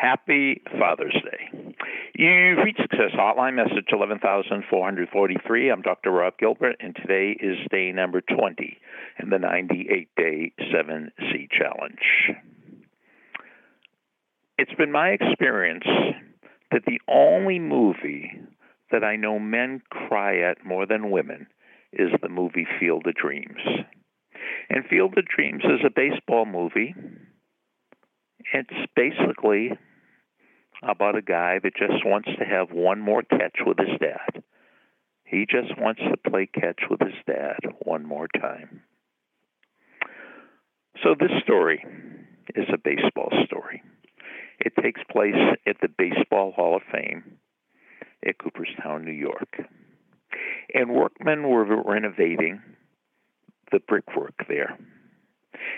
Happy Father's Day. You've reached Success Hotline, message 11443. I'm Dr. Rob Gilbert, and today is day number 20 in the 98 day 7C challenge. It's been my experience that the only movie that I know men cry at more than women is the movie Field of Dreams. And Field of Dreams is a baseball movie. It's basically about a guy that just wants to have one more catch with his dad. He just wants to play catch with his dad one more time. So, this story is a baseball story. It takes place at the Baseball Hall of Fame at Cooperstown, New York. And workmen were renovating the brickwork there.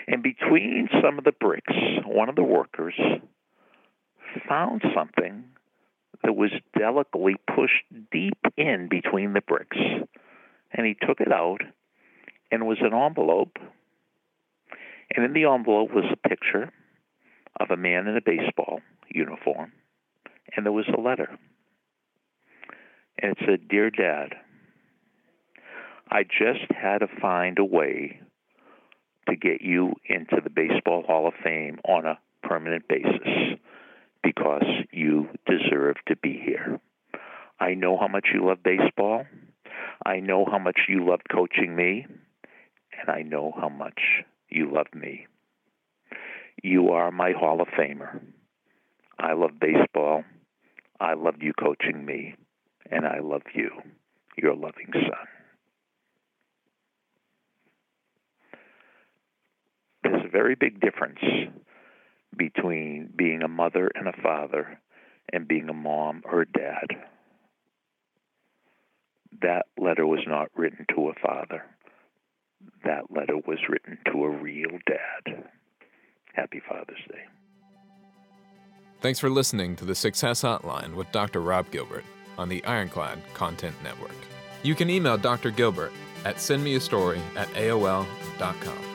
And between some of the bricks, one of the workers found something that was delicately pushed deep in between the bricks. And he took it out and it was an envelope. And in the envelope was a picture of a man in a baseball uniform. And there was a letter. And it said, Dear Dad, I just had to find a way to get you into the Baseball Hall of Fame on a permanent basis because you deserve to be here. I know how much you love baseball. I know how much you loved coaching me. And I know how much you love me. You are my Hall of Famer. I love baseball. I loved you coaching me. And I love you, your loving son. There's a very big difference between being a mother and a father and being a mom or dad. That letter was not written to a father. That letter was written to a real dad. Happy Father's Day. Thanks for listening to the Success Hotline with Dr. Rob Gilbert on the Ironclad Content Network. You can email Dr. Gilbert at sendmeastory at AOL.com.